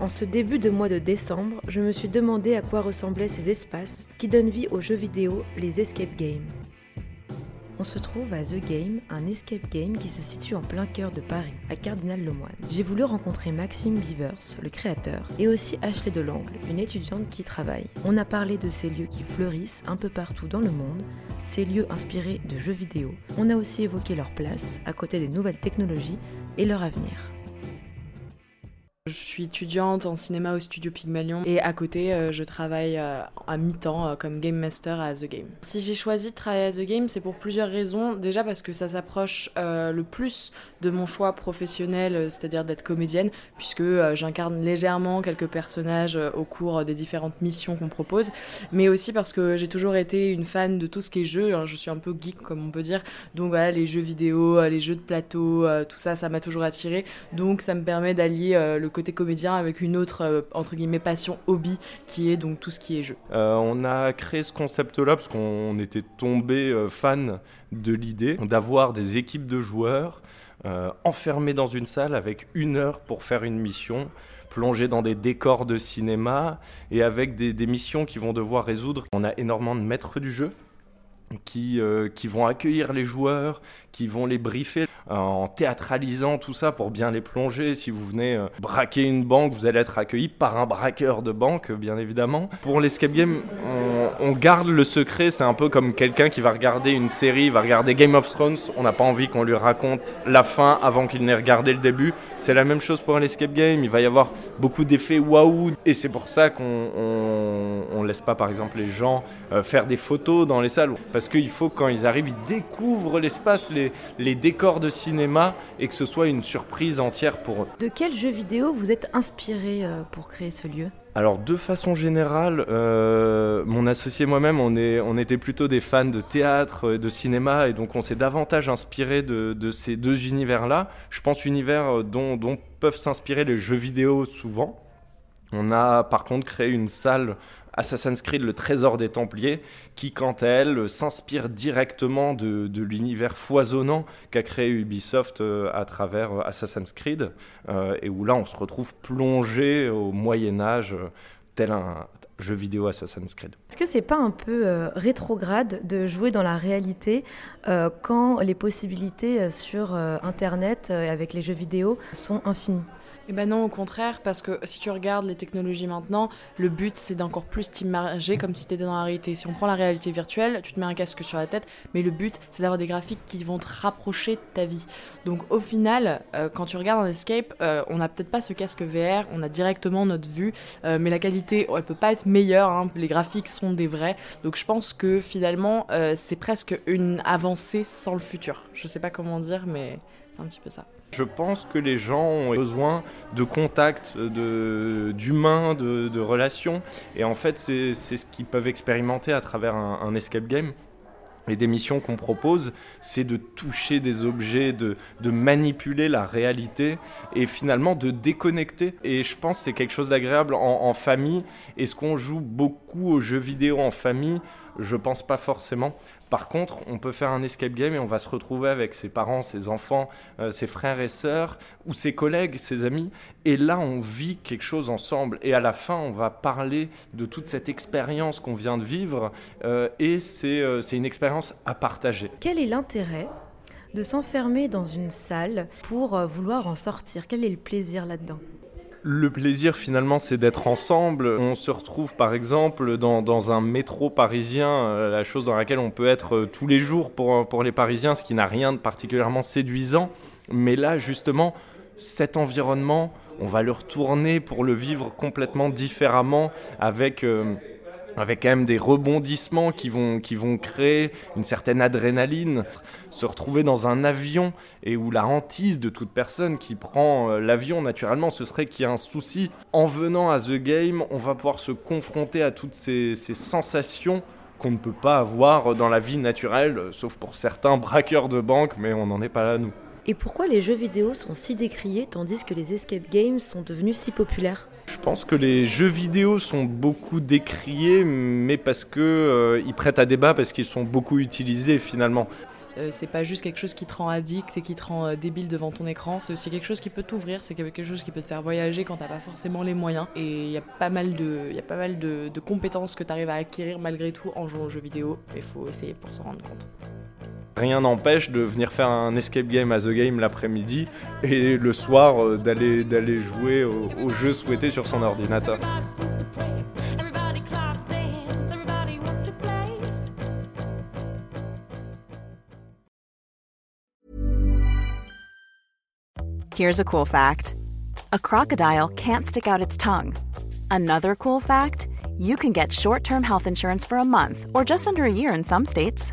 En ce début de mois de décembre, je me suis demandé à quoi ressemblaient ces espaces qui donnent vie aux jeux vidéo, les escape games. On se trouve à The Game, un escape game qui se situe en plein cœur de Paris, à Cardinal-Lemoine. J'ai voulu rencontrer Maxime Beavers, le créateur, et aussi Ashley Delangle, une étudiante qui travaille. On a parlé de ces lieux qui fleurissent un peu partout dans le monde, ces lieux inspirés de jeux vidéo. On a aussi évoqué leur place à côté des nouvelles technologies et leur avenir. Je suis étudiante en cinéma au studio Pygmalion et à côté euh, je travaille euh, à mi-temps euh, comme game master à The Game. Si j'ai choisi de travailler à The Game c'est pour plusieurs raisons. Déjà parce que ça s'approche le plus de mon choix professionnel, c'est-à-dire d'être comédienne, puisque j'incarne légèrement quelques personnages au cours des différentes missions qu'on propose, mais aussi parce que j'ai toujours été une fan de tout ce qui est jeu. je suis un peu geek comme on peut dire, donc voilà les jeux vidéo, les jeux de plateau, tout ça ça m'a toujours attiré. Donc ça me permet d'allier le côté comédien avec une autre, euh, entre guillemets, passion hobby qui est donc tout ce qui est jeu. Euh, on a créé ce concept-là parce qu'on était tombé euh, fan de l'idée d'avoir des équipes de joueurs enfermés dans une salle avec une heure pour faire une mission plongés dans des décors de cinéma et avec des, des missions qui vont devoir résoudre. On a énormément de maîtres du jeu qui, qui vont accueillir les joueurs, qui vont les briefer en théâtralisant tout ça pour bien les plonger. Si vous venez euh, braquer une banque, vous allez être accueilli par un braqueur de banque, bien évidemment. Pour l'escape game, on, garde le secret. C'est un peu comme quelqu'un qui va regarder une série, va regarder Game of Thrones. On n'a pas envie qu'on lui raconte la fin avant qu'il n'ait regardé le début. C'est la même chose pour un escape game. Il va y avoir beaucoup d'effets waouh. Et c'est pour ça qu'on on, laisse pas, par exemple, les gens euh, faire des photos dans les salles. Parce qu'il faut, quand ils arrivent, ils découvrent l'espace, les, les décors de cinéma et que ce soit une surprise entière pour eux. De quel jeu vidéo vous êtes inspiré euh, pour créer ce lieu? Alors de façon générale, euh, mon associé et moi-même, on, on était plutôt des fans de théâtre, euh, de cinéma, et donc on s'est davantage inspiré de, ces deux univers-là. Je pense univers dont, dont peuvent s'inspirer les jeux vidéo souvent. On a par contre créé une salle Assassin's Creed, le trésor des Templiers, qui quant à elle s'inspire directement de, l'univers foisonnant qu'a créé Ubisoft euh, à travers euh, Assassin's Creed, euh, et où là on se retrouve plongé au Moyen Âge, tel un jeu vidéo Assassin's Creed. Est-ce que c'est pas un peu rétrograde de jouer dans la réalité quand les possibilités sur Internet avec les jeux vidéo sont infinies? Eh ben non, au contraire, parce que si tu regardes les technologies maintenant, le but c'est d'encore plus t'immerger comme si tu étais dans la réalité. Si on prend la réalité virtuelle, tu te mets un casque sur la tête, mais le but c'est d'avoir des graphiques qui vont te rapprocher de ta vie. Donc au final, euh, quand tu regardes un escape, euh, on n'a peut-être pas ce casque VR, on a directement notre vue, euh, mais la qualité, elle peut pas être hein. les graphiques sont des vrais. Donc je pense que finalement, c'est presque une avancée sans le futur. Je sais pas comment dire, mais c'est un petit peu ça. Je pense que les gens ont besoin de contact, d'humain, de, de, relations. Et en fait, c'est ce qu'ils peuvent expérimenter à travers un, escape game. Et des missions qu'on propose, c'est de toucher des objets, de, manipuler la réalité et finalement de déconnecter. Et je pense que c'est quelque chose d'agréable en, en, famille. Est-ce qu'on joue beaucoup aux jeux vidéo en famille Je pense pas forcément. Par contre, on peut faire un escape game et on va se retrouver avec ses parents, ses enfants, euh, ses frères et sœurs, ou ses collègues, ses amis. Et là, on vit quelque chose ensemble. Et à la fin, on va parler de toute cette expérience qu'on vient de vivre. Euh, et euh, c'est une expérience à partager. Quel est l'intérêt de s'enfermer dans une salle pour vouloir en sortir? Quel est le plaisir là-dedans? Le plaisir finalement c'est d'être ensemble. On se retrouve par exemple dans, un métro parisien, euh, la chose dans laquelle on peut être euh, tous les jours pour, pour les Parisiens, ce qui n'a rien de particulièrement séduisant. Mais là justement, cet environnement, on va le retourner pour le vivre complètement différemment avec... Euh, avec quand même des rebondissements qui vont, qui vont créer une certaine adrénaline. Se retrouver dans un avion et où la hantise de toute personne qui prend euh, l'avion, naturellement, ce serait qu'il y a un souci. En venant à The Game, on va pouvoir se confronter à toutes ces, ces sensations qu'on ne peut pas avoir dans la vie naturelle, sauf pour certains braqueurs de banque, mais on n'en est pas là, nous. Et pourquoi les jeux vidéo sont si décriés tandis que les escape games sont devenus si populaires? Je pense que les jeux vidéo sont beaucoup décriés, mais parce que euh, ils prêtent à débat, parce qu'ils sont beaucoup utilisés finalement. Euh, c'est pas juste quelque chose qui te rend addict et qui te rend euh, débile devant ton écran, c'est aussi quelque chose qui peut t'ouvrir, c'est quelque chose qui peut te faire voyager quand t'as pas forcément les moyens. Et il y a pas mal de, y a pas mal de, de compétences que tu arrives à acquérir malgré tout en jouant aux jeux vidéo. Il faut essayer pour s'en rendre compte. Rien n'empêche de venir faire un escape game à The Game l'après-midi et le soir euh, d'aller jouer au, au jeu souhaité sur son ordinateur. Here's a cool fact a crocodile can't stick out its tongue. Another cool fact you can get short term health insurance for a month or just under a year in some states.